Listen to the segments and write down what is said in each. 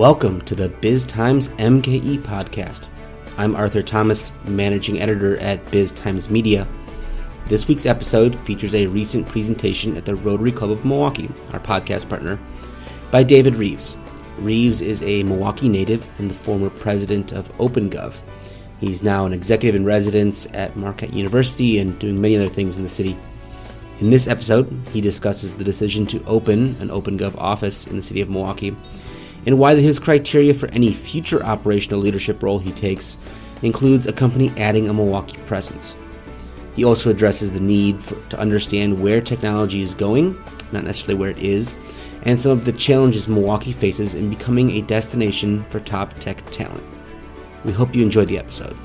Welcome to the Biz Times MKE podcast. I'm Arthur Thomas, managing editor at Biz Times Media. This week's episode features a recent presentation at the Rotary Club of Milwaukee, our podcast partner, by David Reeves. Reeves is a Milwaukee native and the former president of OpenGov. He's now an executive in residence at Marquette University and doing many other things in the city. In this episode, he discusses the decision to open an OpenGov office in the city of Milwaukee and why his criteria for any future operational leadership role he takes includes a company adding a Milwaukee presence. He also addresses the need for, to understand where technology is going, not necessarily where it is, and some of the challenges Milwaukee faces in becoming a destination for top tech talent. We hope you enjoy the episode.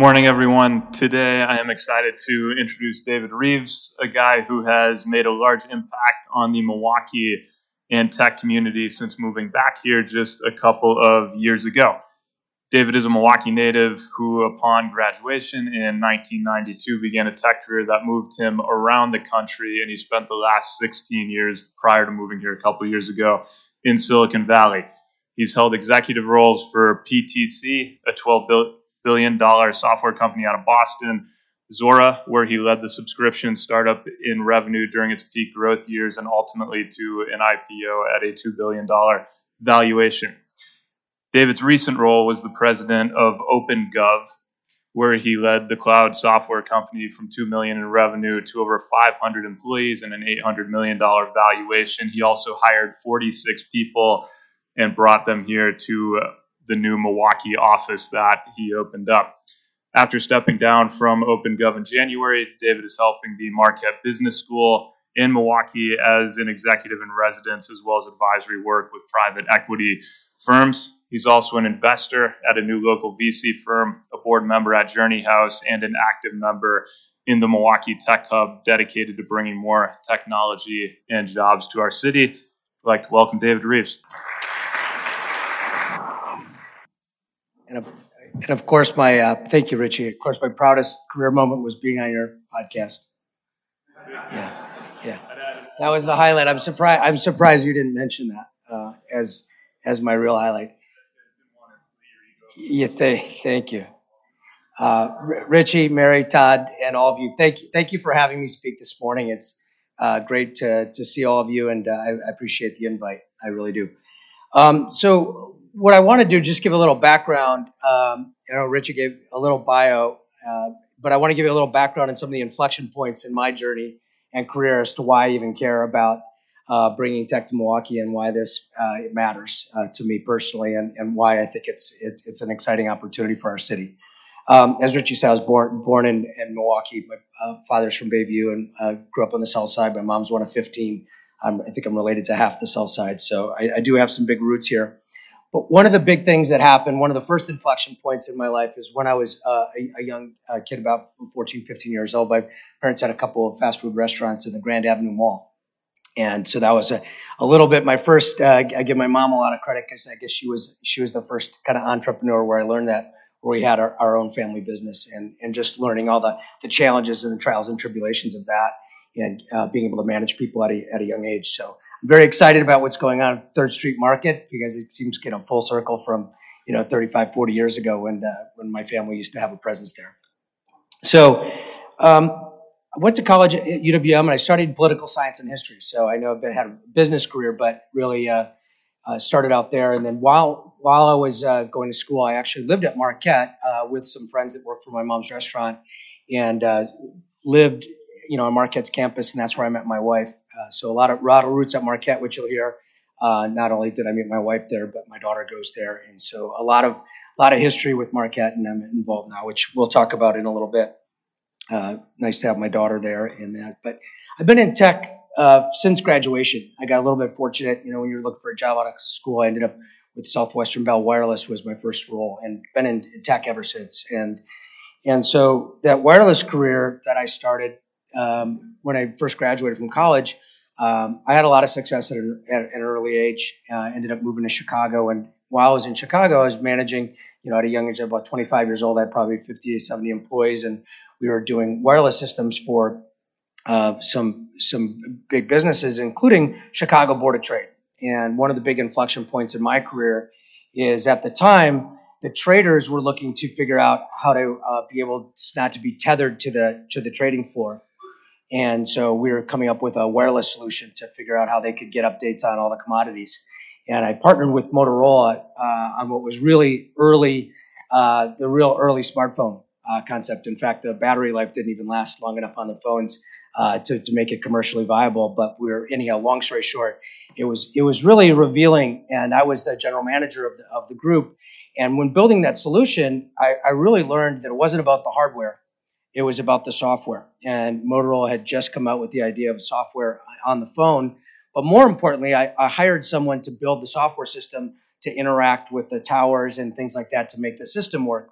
Morning, everyone. Today I am excited to introduce David Reeves, a guy who has made a large impact on the Milwaukee and tech community since moving back here just a couple of years ago. David is a Milwaukee native who, upon graduation in 1992, began a tech career that moved him around the country, and he spent the last 16 years prior to moving here a couple of years ago in Silicon Valley. He's held executive roles for PTC, a 12 billion dollar software company out of Boston, Zuora, where he led the subscription startup in revenue during its peak growth years and ultimately to an IPO at a $2 billion valuation. David's recent role was the president of OpenGov, where he led the cloud software company from 2 million in revenue to over 500 employees and an 800 million dollar valuation. He also hired 46 people and brought them here to the new Milwaukee office that he opened up. After stepping down from OpenGov in January, David is helping the Marquette Business School in Milwaukee as an executive in residence, as well as advisory work with private equity firms. He's also an investor at a new local VC firm, a board member at Journey House, and an active member in the Milwaukee Tech Hub dedicated to bringing more technology and jobs to our city. I'd like to welcome David Reeves. And of, and of course, my uh, thank you, Richie. Of course, my proudest career moment was being on your podcast. Yeah, yeah, that was the highlight. I'm surprised. I'm surprised you didn't mention that uh, as as my real highlight. Yeah, thank, thank you. Uh, Richie, Mary, Todd, and all of you, thank you, thank you for having me speak this morning. It's uh, great to, to see all of you, and uh, I, I, appreciate the invite. I really do. Um, so, what I want to do, just give a little background. Um, I know Richie gave a little bio, uh, but I want to give you a little background on some of the inflection points in my journey and career as to why I even care about uh, bringing tech to Milwaukee and why this uh, matters uh, to me personally and, and why I think it's, it's, it's an exciting opportunity for our city. Um, as Richie said, I was born born in, in Milwaukee. My uh, father's from Bayview and uh, grew up on the South Side. My mom's one of 15. I think I'm related to half the South Side, so I, I do have some big roots here. But one of the big things that happened, one of the first inflection points in my life is when I was uh, a, a, young uh, kid, about 14, 15 years old. My parents had a couple of fast food restaurants in the Grand Avenue Mall. And so that was a, a little bit my first. Uh, I give my mom a lot of credit because I guess she was she was the first kind of entrepreneur where I learned that where we had our, our own family business and and just learning all the the challenges and the trials and tribulations of that and uh, being able to manage people at a, at a young age. So very excited about what's going on at Third Street Market because it seems to get a full circle from you know 35 40 years ago when uh, when my family used to have a presence there. So. Um, I went to college at UWM and I studied political science and history. So I know I've been, had a business career, but really uh, uh, started out there. And then while while I was uh, going to school, I actually lived at Marquette uh, with some friends that worked for my mom's restaurant, and uh, lived you know on Marquette's campus, and that's where I met my wife. Uh, so a lot of, lot of roots at Marquette, which you'll hear. not only did I meet my wife there, but my daughter goes there, and so a lot of a lot of history with Marquette, and I'm involved now, which we'll talk about in a little bit. Uh, nice to have my daughter there in that. But I've been in tech uh, since graduation. I got a little bit fortunate. You know, when you're looking for a job out of school, I ended up with Southwestern Bell Wireless was my first role, and been in tech ever since. And and so that wireless career that I started um, when I first graduated from college, um, I had a lot of success at an, at an early age. Uh, ended up moving to Chicago, and while I was in Chicago, I was managing. You know, at a young age, about 25 years old, I had probably 50 to 70 employees, and we were doing wireless systems for uh, some some big businesses, including Chicago Board of Trade. And one of the big inflection points in my career is at the time the traders were looking to figure out how to uh, be able not to be tethered to the to the trading floor. And so we were coming up with a wireless solution to figure out how they could get updates on all the commodities. And I partnered with Motorola uh, on what was really early, uh, the real early smartphone uh, concept. In fact, the battery life didn't even last long enough on the phones uh, to, to make it commercially viable. But we're anyhow. Long story short, it was it was really revealing, and I was the general manager of the of the group. And when building that solution, I, I really learned that it wasn't about the hardware; it was about the software. And Motorola had just come out with the idea of software on the phone. But more importantly, I, I hired someone to build the software system to interact with the towers and things like that to make the system work.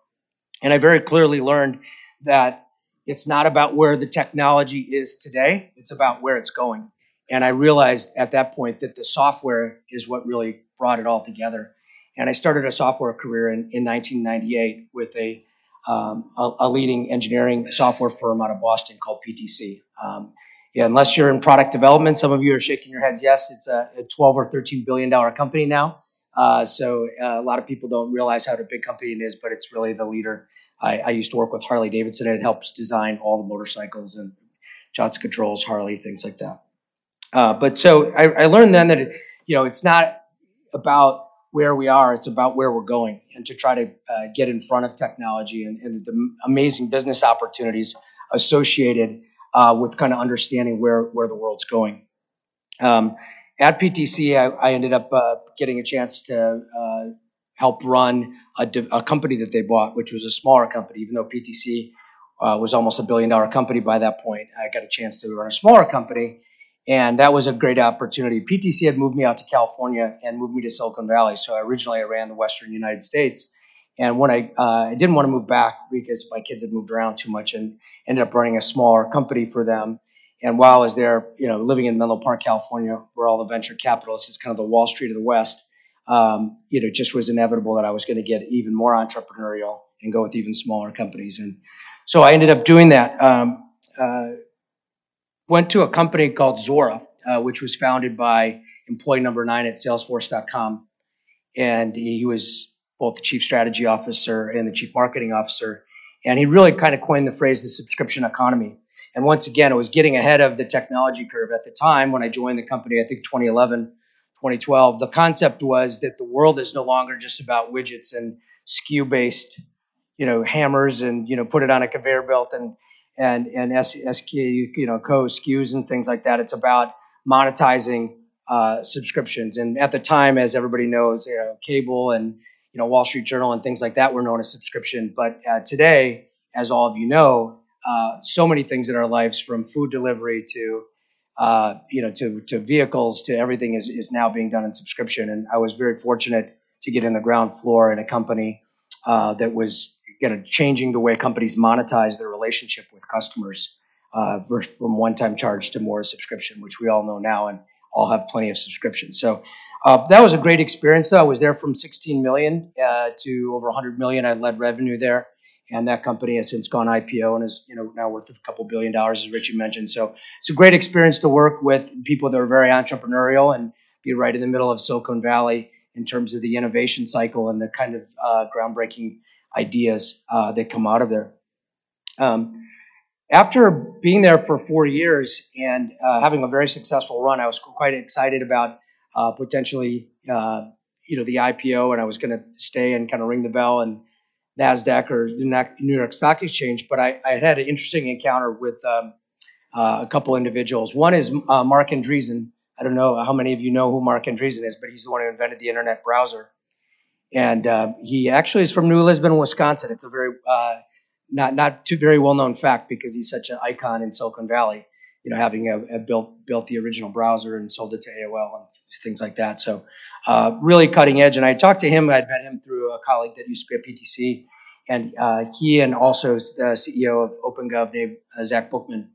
And I very clearly learned that it's not about where the technology is today, it's about where it's going. And I realized at that point that the software is what really brought it all together. And I started a software career in, in 1998 with a, um, a, a, leading engineering software firm out of Boston called PTC. Um, yeah, unless you're in product development, some of you are shaking your heads. Yes, it's a, a 12 or 13 billion dollar company now. Uh, so uh, a lot of people don't realize how big company it is, but it's really the leader I, I used to work with Harley Davidson. It helps design all the motorcycles and Johnson Controls, Harley, things like that. Uh, but so I, I, learned then that it, you know it's not about where we are; it's about where we're going, and to try to uh, get in front of technology and, and, the amazing business opportunities associated uh, with kind of understanding where where the world's going. Um, at PTC, I, I ended up uh, getting a chance to uh, help run a, a, company that they bought, which was a smaller company, even though PTC uh, was almost a billion dollar company by that point. I got a chance to run a smaller company, and that was a great opportunity. PTC had moved me out to California and moved me to Silicon Valley. So originally I ran the Western United States. And when I, uh, I didn't want to move back because my kids had moved around too much and ended up running a smaller company for them. And while I was there, you know, living in Menlo Park, California, where all the venture capitalists, it's kind of the Wall Street of the West, um, you know, just was inevitable that I was going to get even more entrepreneurial and go with even smaller companies. And so I ended up doing that. Um, uh, went to a company called Zuora, uh, which was founded by employee number nine at Salesforce.com, and he was both the chief strategy officer and the chief marketing officer. And he really kind of coined the phrase the subscription economy. And once again, it was getting ahead of the technology curve at the time when I joined the company. I think 2011 2012, the concept was that the world is no longer just about widgets and SKU based, you know, hammers and you know put it on a conveyor belt and and and SQ you know co SKUs and things like that. It's about monetizing uh, subscriptions. And at the time, as everybody knows, you know, cable and you know Wall Street Journal and things like that were known as subscription. But uh, today, as all of you know, uh, so many things in our lives, from food delivery to uh, you know, to, to vehicles, to everything is, is now being done in subscription. And I was very fortunate to get in the ground floor in a company uh, that was you know, changing the way companies monetize their relationship with customers uh, from one-time charge to more subscription, which we all know now and all have plenty of subscriptions. So uh, that was a great experience. Though I was there from 16 million uh, to over 100 million. I led revenue there and that company has since gone IPO and is you know now worth a couple billion dollars, as Richie mentioned. So it's a great experience to work with people that are very entrepreneurial and be right in the middle of Silicon Valley in terms of the innovation cycle and the kind of uh, groundbreaking ideas uh, that come out of there. Um, after being there for four years and uh, having a very successful run, I was quite excited about uh, potentially, uh, you know, the IPO, and I was going to stay and kind of ring the bell and NASDAQ or the New York Stock Exchange, but I, I had an interesting encounter with um, uh, a couple individuals. One is uh, Marc Andreessen. I don't know how many of you know who Marc Andreessen is, but he's the one who invented the internet browser. And uh, he actually is from New Lisbon, Wisconsin. It's a very uh, not not too very well known fact because he's such an icon in Silicon Valley. You know, having a, a built built the original browser and sold it to AOL and things like that. So uh, really cutting edge. And I talked to him. I'd met him through a colleague that used to be at PTC, and uh, he and also the CEO of OpenGov named uh, Zach Bookman.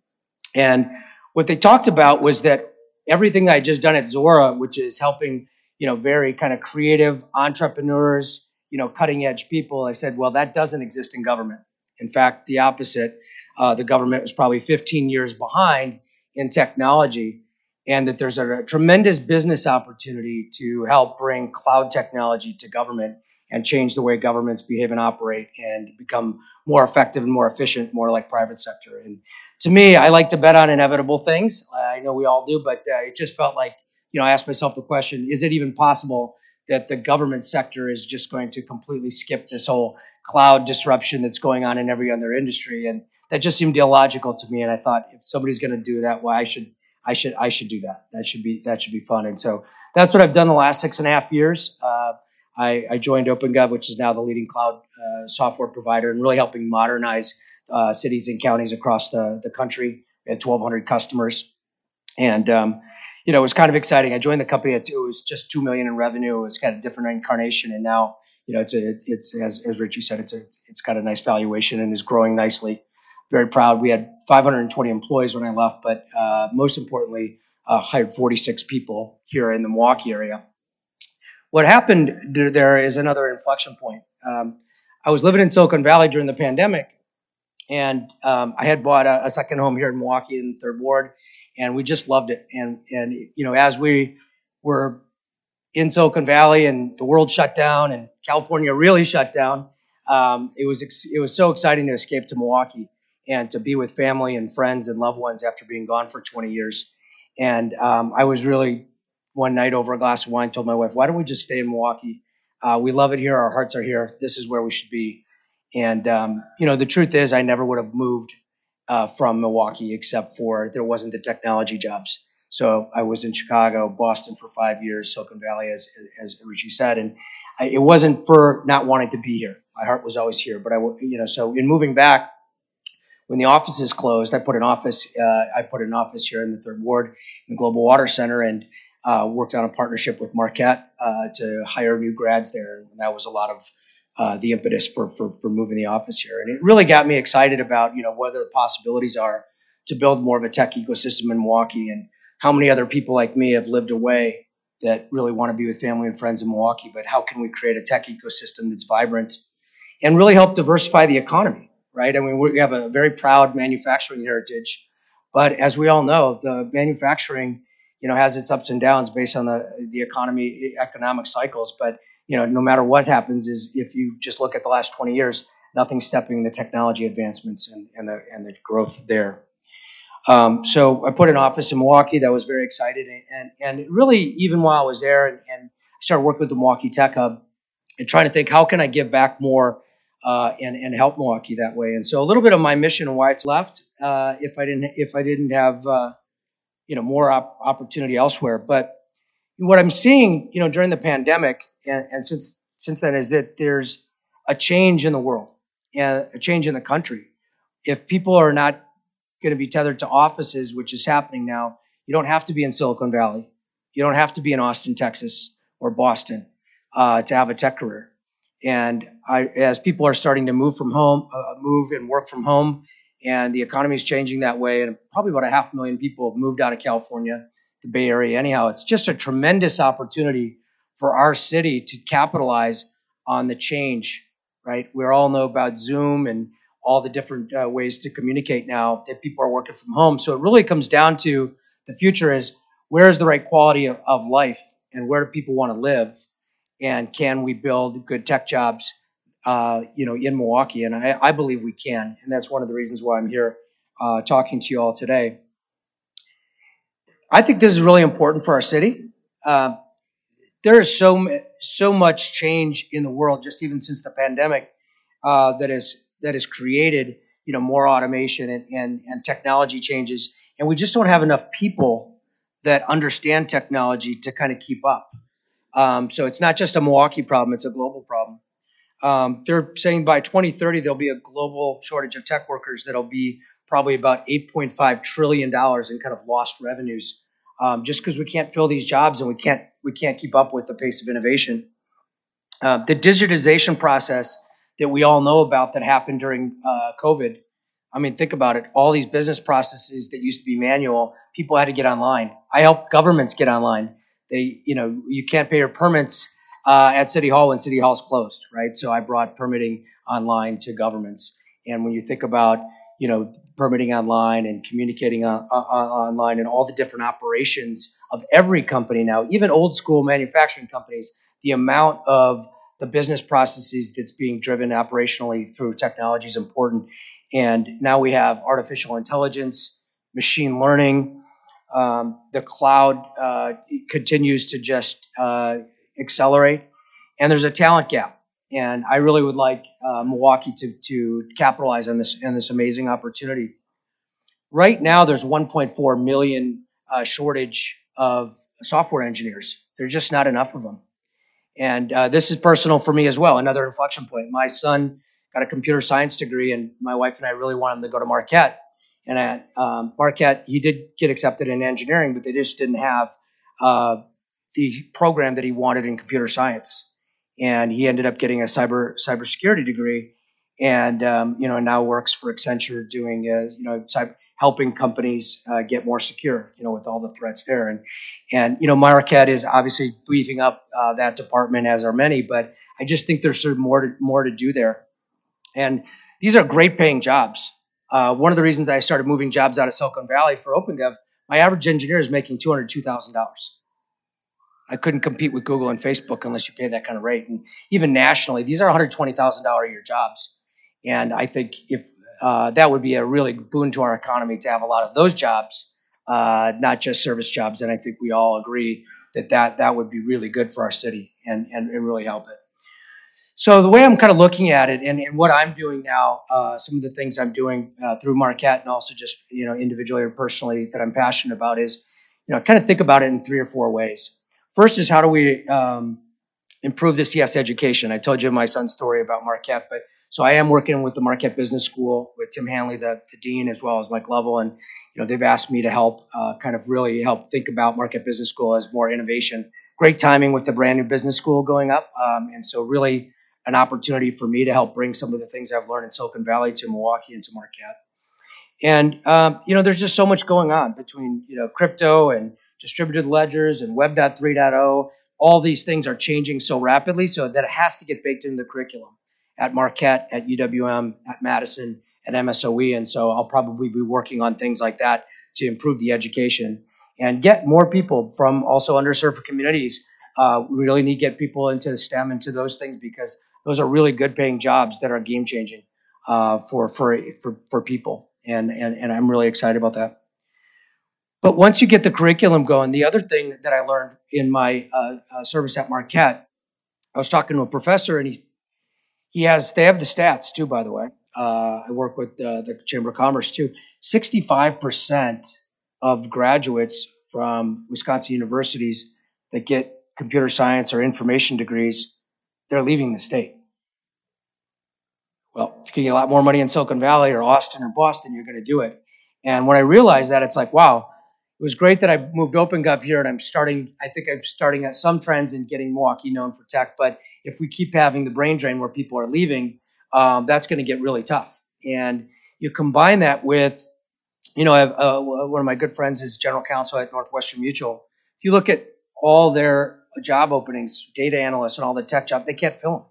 And what they talked about was that everything I just done at Zuora, which is helping you know very kind of creative entrepreneurs, you know, cutting edge people. I said, well, that doesn't exist in government. In fact, the opposite. Uh, the government was probably 15 years behind in technology and that there's a, tremendous business opportunity to help bring cloud technology to government and change the way governments behave and operate and become more effective and more efficient, more like private sector. And to me, I like to bet on inevitable things. I know we all do, but uh, it just felt like, you know, I asked myself the question, is it even possible that the government sector is just going to completely skip this whole cloud disruption that's going on in every other industry? And that just seemed illogical to me. And I thought if somebody's going to do that, well, I should I should I should do that. That should be that should be fun. And so that's what I've done the last six and a half years. Uh, I, I, joined OpenGov, which is now the leading cloud uh, software provider, and really helping modernize uh, cities and counties across the, the country. We had 1,200 customers, and um, you know it was kind of exciting. I joined the company; at, it was just two million in revenue. It was kind of different incarnation, and now you know it's a it's as, as Richie said, it's a it's got a nice valuation and is growing nicely very proud. We had 520 employees when I left, but uh, most importantly, uh, hired 46 people here in the Milwaukee area. What happened there is another inflection point. Um, I was living in Silicon Valley during the pandemic, and um, I had bought a, a, second home here in Milwaukee in the third ward, and we just loved it. And and you know, as we were in Silicon Valley and the world shut down and California really shut down, um, it was ex- it was so exciting to escape to Milwaukee and to be with family and friends and loved ones after being gone for 20 years. And um, I was really one night over a glass of wine told my wife, "Why don't we just stay in Milwaukee? Uh, we love it here. Our hearts are here. This is where we should be." And um, you know, the truth is, I never would have moved uh, from Milwaukee except for there wasn't the technology jobs. So I was in Chicago, Boston for five years, Silicon Valley, as as Richie said, and I, it wasn't for not wanting to be here. My heart was always here, but I, you know, so in moving back, when the offices closed, I put an office. Uh, I put an office here in the third ward, the Global Water Center, and uh, worked on a partnership with Marquette uh, to hire new grads there. And that was a lot of uh, the impetus for, for for moving the office here. And it really got me excited about you know what the possibilities are to build more of a tech ecosystem in Milwaukee, and how many other people like me have lived away that really want to be with family and friends in Milwaukee. But how can we create a tech ecosystem that's vibrant and really help diversify the economy? right? I mean, we have a very proud manufacturing heritage, but as we all know, the manufacturing, you know, has its ups and downs based on the the economy economic cycles. But you know, no matter what happens, is if you just look at the last 20 years, nothing's stepping the technology advancements and, and the and the growth there. Um, so I put an office in Milwaukee that was very excited, and and really even while I was there, and, and started working with the Milwaukee Tech Hub and trying to think how can I give back more uh, and and help Milwaukee that way. And so a little bit of my mission and why it's left. Uh, if I didn't if I didn't have uh, you know more op- opportunity elsewhere, but what I'm seeing you know during the pandemic and, and since since then is that there's a change in the world and a change in the country. If people are not going to be tethered to offices, which is happening now, you don't have to be in Silicon Valley. You don't have to be in Austin, Texas, or Boston uh, to have a tech career. And I, as people are starting to move from home, uh, move and work from home, and the economy is changing that way, and probably about a half million people have moved out of California, the Bay Area. Anyhow, it's just a tremendous opportunity for our city to capitalize on the change. Right? We all know about Zoom and all the different uh, ways to communicate now that people are working from home. So it really comes down to the future is where is the right quality of, of life and where do people want to live and can we build good tech jobs uh, you know in milwaukee and I, I, believe we can and that's one of the reasons why i'm here uh, talking to you all today i think this is really important for our city. Uh, there is so so much change in the world just even since the pandemic uh, that is that has created you know more automation and, and, and technology changes. And we just don't have enough people that understand technology to kind of keep up. Um, so it's not just a Milwaukee problem, it's a global problem. Um, they're saying by 2030, there'll be a global shortage of tech workers that'll be probably about $8.5 trillion in kind of lost revenues um, just because we can't fill these jobs and we can't, we can't keep up with the pace of innovation. Uh, the digitization process that we all know about that happened during uh, COVID. I mean, think about it. All these business processes that used to be manual, people had to get online. I helped governments get online they, you know, you can't pay your permits uh, at City Hall when City Hall's closed, right? So I brought permitting online to governments. And when you think about, you know, permitting online and communicating on, on, online and all the different operations of every company now, even old school manufacturing companies, the amount of the business processes that's being driven operationally through technology is important. And now we have artificial intelligence, machine learning. Um, the cloud uh, continues to just uh, accelerate, and there's a talent gap. And I really would like uh, Milwaukee to, to capitalize on this on this amazing opportunity. Right now, there's 1.4 million uh, shortage of software engineers. There's just not enough of them. And uh, this is personal for me as well. Another inflection point. My son got a computer science degree, and my wife and I really wanted him to go to Marquette. And at um, Marquette, he did get accepted in engineering, but they just didn't have uh, the program that he wanted in computer science and he ended up getting a cyber cybersecurity degree, and um, you know now works for Accenture doing uh, you know cyber, helping companies uh, get more secure, you know, with all the threats there. And and you know Marquette is obviously beefing up uh, that department as are many, but I just think there's sort of more to, more to do there. And these are great paying jobs. Uh, one of the reasons I started moving jobs out of Silicon Valley for OpenGov, my average engineer is making two hundred two thousand dollars. I couldn't compete with Google and Facebook unless you pay that kind of rate. And even nationally, these are $120,000 a year jobs. And I think if uh, that would be a really boon to our economy to have a lot of those jobs, uh, not just service jobs. And I think we all agree that that, that would be really good for our city and, and, and really help it. So the way I'm kind of looking at it and, and what I'm doing now, uh, some of the things I'm doing uh, through Marquette and also just, you know, individually or personally that I'm passionate about is, you know, kind of think about it in three or four ways. First is how do we um, improve the CS education? I told you my son's story about Marquette, but so I am working with the Marquette Business School with Tim Hanley, the, the dean, as well as Mike Lovell, and you know they've asked me to help, uh, kind of really help think about Marquette Business School as more innovation. Great timing with the brand new business school going up, um, and so really an opportunity for me to help bring some of the things I've learned in Silicon Valley to Milwaukee and to Marquette. And um, you know, there's just so much going on between you know crypto and distributed ledgers and Web 3.0. All these things are changing so rapidly, so that it has to get baked into the curriculum at Marquette, at UWM, at Madison, at MSOE. And so I'll probably be working on things like that to improve the education and get more people from also underserved communities. Uh, we really need to get people into STEM, into those things, because those are really good paying jobs that are game changing uh, for, for, for, for people. And, and, and I'm really excited about that. But once you get the curriculum going, the other thing that I learned in my uh, uh, service at Marquette, I was talking to a professor, and he he has they have the stats too. By the way, uh, I work with uh, the Chamber of Commerce too. Sixty five percent of graduates from Wisconsin universities that get computer science or information degrees, they're leaving the state. Well, if you get a lot more money in Silicon Valley or Austin or Boston, you're going to do it. And when I realized that, it's like, wow, was great that I moved OpenGov here and I'm starting, I think I'm starting at some trends in getting Milwaukee known for tech. But if we keep having the brain drain where people are leaving, um, that's going to get really tough. And you combine that with, you know, I have, uh, one of my good friends is general counsel at Northwestern Mutual. If you look at all their job openings, data analysts and all the tech jobs, they can't fill them.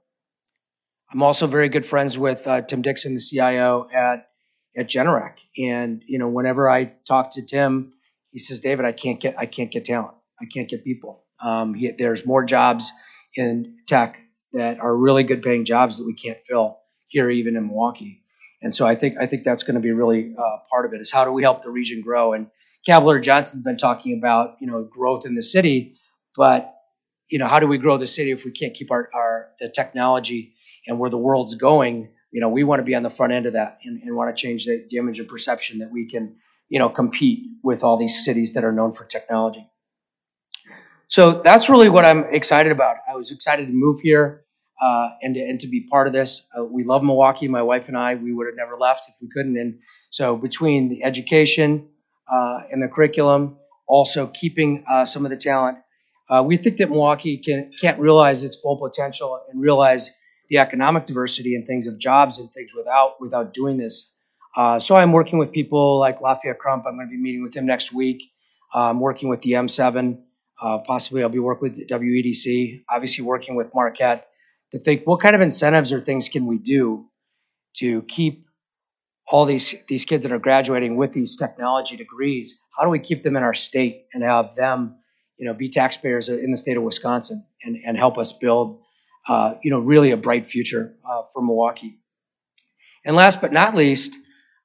I'm also very good friends with uh, Tim Dixon, the CIO at at Generac, and you know, whenever I talk to Tim, he says, David, I can't get I can't get talent. I can't get people. Um, he, there's more jobs in tech that are really good paying jobs that we can't fill here, even in Milwaukee. And so I think I think that's going to be really uh, part of it. Is how do we help the region grow? And Cavalier Johnson's been talking about you know growth in the city, but you know how do we grow the city if we can't keep our, our the technology and where the world's going? You know we want to be on the front end of that and, and want to change the, the image and perception that we can you know, compete with all these cities that are known for technology. So that's really what I'm excited about. I was excited to move here uh, and, to, and to be part of this. Uh, we love Milwaukee. My wife and I, we would have never left if we couldn't. And so between the education uh, and the curriculum, also keeping uh, some of the talent, uh, we think that Milwaukee can, can't realize its full potential and realize the economic diversity and things of jobs and things without without doing this uh, so I'm working with people like Lafayette Crump. I'm going to be meeting with him next week. Uh, I'm working with the M7. Uh, possibly I'll be working with WEDC. Obviously working with Marquette to think what kind of incentives or things can we do to keep all these these kids that are graduating with these technology degrees, how do we keep them in our state and have them, you know, be taxpayers in the state of Wisconsin and, and help us build, uh, you know, really a bright future uh, for Milwaukee. And last but not least,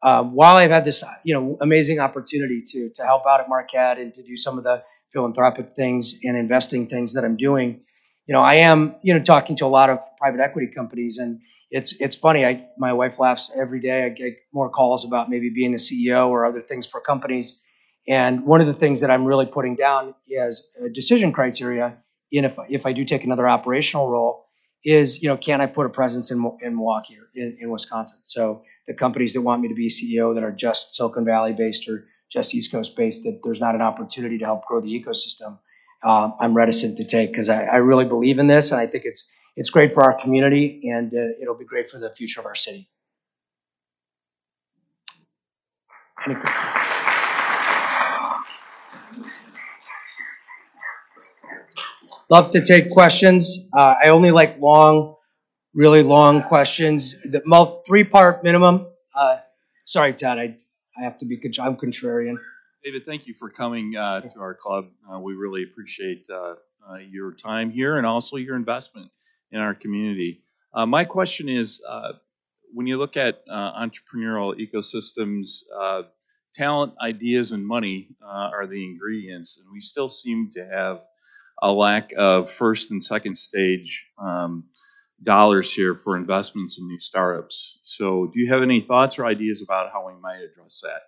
uh, while I've had this, you know, amazing opportunity to to help out at Marquette and to do some of the philanthropic things and investing things that I'm doing, you know, I am, you know, talking to a lot of private equity companies and it's it's funny. I my wife laughs every day. I get more calls about maybe being a CEO or other things for companies. And one of the things that I'm really putting down as a decision criteria in if if I do take another operational role is you know can I put a presence in in Milwaukee or in, in Wisconsin? So the companies that want me to be CEO that are just Silicon Valley based or just East Coast based, that there's not an opportunity to help grow the ecosystem. Um, I'm reticent to take because I, I really believe in this and I think it's it's great for our community and uh, it'll be great for the future of our city. Love to take questions. Uh, I only like long, really long questions. The multi, three-part minimum. Uh, sorry, Todd. I, I have to be. I'm contrarian. David, thank you for coming uh, to our club. Uh, we really appreciate uh, uh, your time here and also your investment in our community. Uh, my question is when you look at entrepreneurial ecosystems, talent, ideas, and money are the ingredients, and we still seem to have a lack of first and second stage um, dollars here for investments in new startups. So, do you have any thoughts or ideas about how we might address that?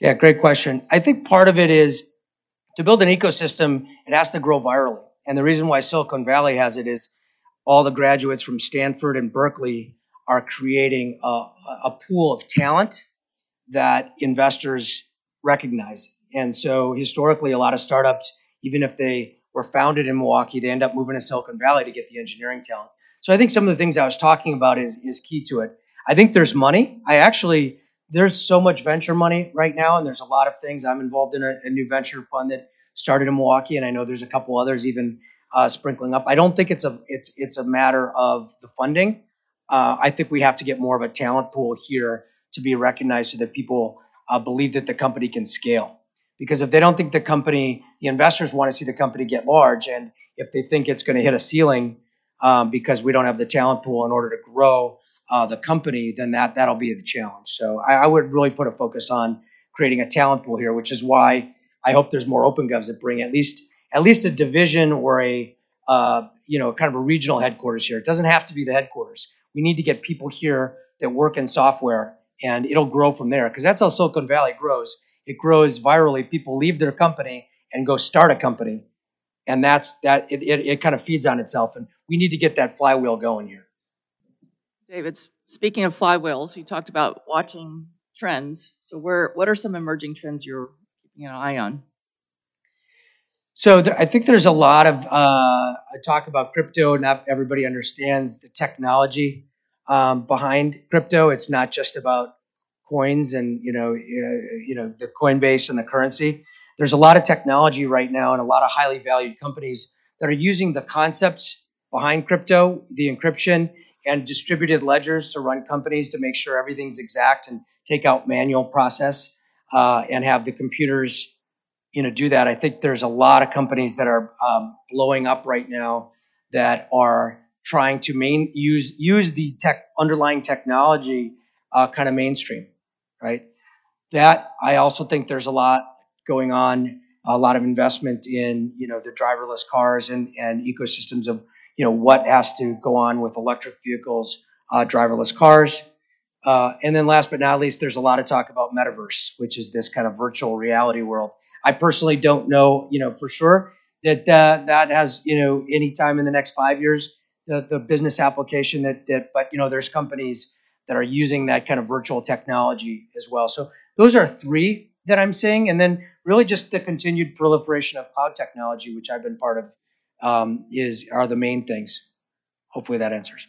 Yeah, great question. I think part of it is to build an ecosystem, it has to grow virally. And the reason why Silicon Valley has it is all the graduates from Stanford and Berkeley are creating a, a pool of talent that investors recognize. And so historically, a lot of startups, even if they were founded in Milwaukee, they end up moving to Silicon Valley to get the engineering talent. So I think some of the things I was talking about is, is key to it. I think there's money. I actually, there's so much venture money right now, and there's a lot of things. I'm involved in a, a new venture fund that started in Milwaukee, and I know there's a couple others even uh, sprinkling up. I don't think it's a it's it's a matter of the funding. Uh, I think we have to get more of a talent pool here to be recognized so that people uh, believe that the company can scale. Because if they don't think the company, the investors want to see the company get large, and if they think it's going to hit a ceiling um, because we don't have the talent pool in order to grow uh, the company, then that that'll be the challenge. So I, I would really put a focus on creating a talent pool here, which is why I hope there's more open govs that bring at least at least a division or a uh, you know kind of a regional headquarters here. It doesn't have to be the headquarters. We need to get people here that work in software, and it'll grow from there because that's how Silicon Valley grows. It grows virally. People leave their company and go start a company, and that's that. It, it, it kind of feeds on itself, and we need to get that flywheel going here. David, speaking of flywheels, you talked about watching trends. So, where what are some emerging trends you're keeping an eye on? So I think there's a lot of uh, talk about crypto. Not everybody understands the technology um, behind crypto. It's not just about coins and you know uh, you know the Coinbase and the currency. There's a lot of technology right now and a lot of highly valued companies that are using the concepts behind crypto, the encryption and distributed ledgers to run companies to make sure everything's exact and take out manual process uh, and have the computers you know do that. I think there's a lot of companies that are um, blowing up right now that are trying to main use use the tech underlying technology uh, kind of mainstream, right? That I also think there's a lot going on, a lot of investment in you know the driverless cars and and ecosystems of you know what has to go on with electric vehicles, uh, driverless cars. Uh, and then last but not least, there's a lot of talk about metaverse, which is this kind of virtual reality world. I personally don't know, you know, for sure that uh, that has, you know, any time in the next five years, the, the business application that, that, but, you know, there's companies that are using that kind of virtual technology as well. So those are three that I'm seeing. And then really just the continued proliferation of cloud technology, which I've been part of, um, is are the main things. Hopefully that answers.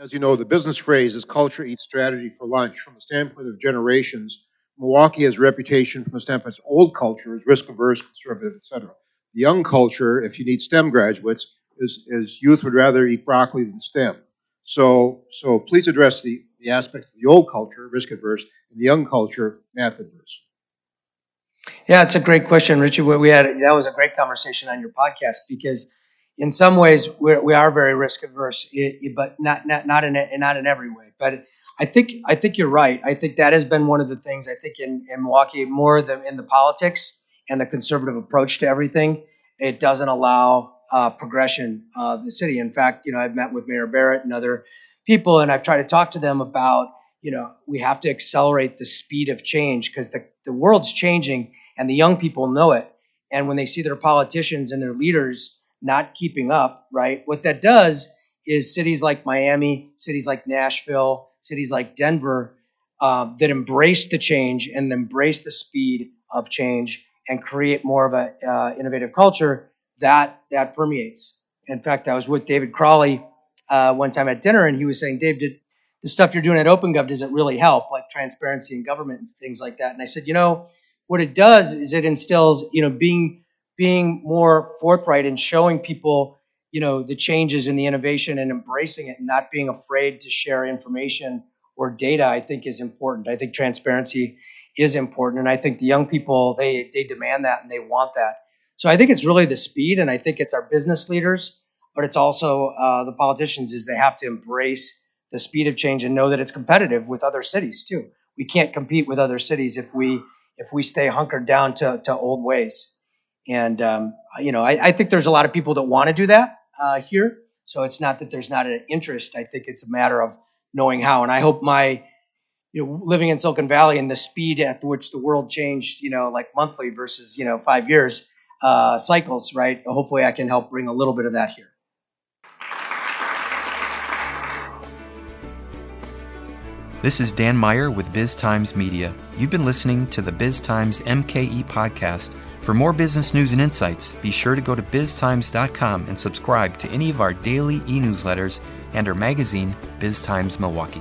As you know, the business phrase is culture eats strategy for lunch. From the standpoint of generations, Milwaukee has a reputation from the standpoint of old culture is risk averse, conservative, etc. The young culture, if you need STEM graduates, is, is youth would rather eat broccoli than STEM. So, so please address the the aspects of the old culture, risk adverse, and the young culture, math adverse? Yeah, it's a great question, Richard. We had that was a great conversation on your podcast because in some ways we're, we are very risk averse, but not not not in not in every way. But I think I think you're right. I think that has been one of the things I think in, in Milwaukee more than in the politics and the conservative approach to everything. It doesn't allow uh, progression of the city. In fact, you know I've met with Mayor Barrett and other people, and I've tried to talk to them about you know we have to accelerate the speed of change because the the world's changing and the young people know it. And when they see their politicians and their leaders not keeping up, right? What that does is cities like Miami, cities like Nashville, cities like Denver uh, that embrace the change and embrace the speed of change and create more of a uh, innovative culture that that permeates. In fact, I was with David Crowley uh, one time at dinner, and he was saying, "Dave, did the stuff you're doing at OpenGov does it really help, like transparency in government and things like that?" And I said, "You know, what it does is it instills, you know, being being more forthright and showing people, you know, the changes and the innovation and embracing it and not being afraid to share information or data, I think is important. I think transparency is important. And I think the young people, they, they demand that and they want that. So I think it's really the speed and I think it's our business leaders, but it's also uh, the politicians is they have to embrace the speed of change and know that it's competitive with other cities too. We can't compete with other cities if we if we stay hunkered down to, to old ways. And um, you know, I, I, think there's a lot of people that want to do that uh, here. So it's not that there's not an interest. I think it's a matter of knowing how. And I hope my, you know, living in Silicon Valley and the speed at which the world changed, you know, like monthly versus you know five years uh, cycles, right? Hopefully, I can help bring a little bit of that here. This is Dan Meyer with Biz Times Media. You've been listening to the Biz Times MKE podcast for more business news and insights, be sure to go to biztimes.com and subscribe to any of our daily e newsletters and our magazine, Biz Times Milwaukee.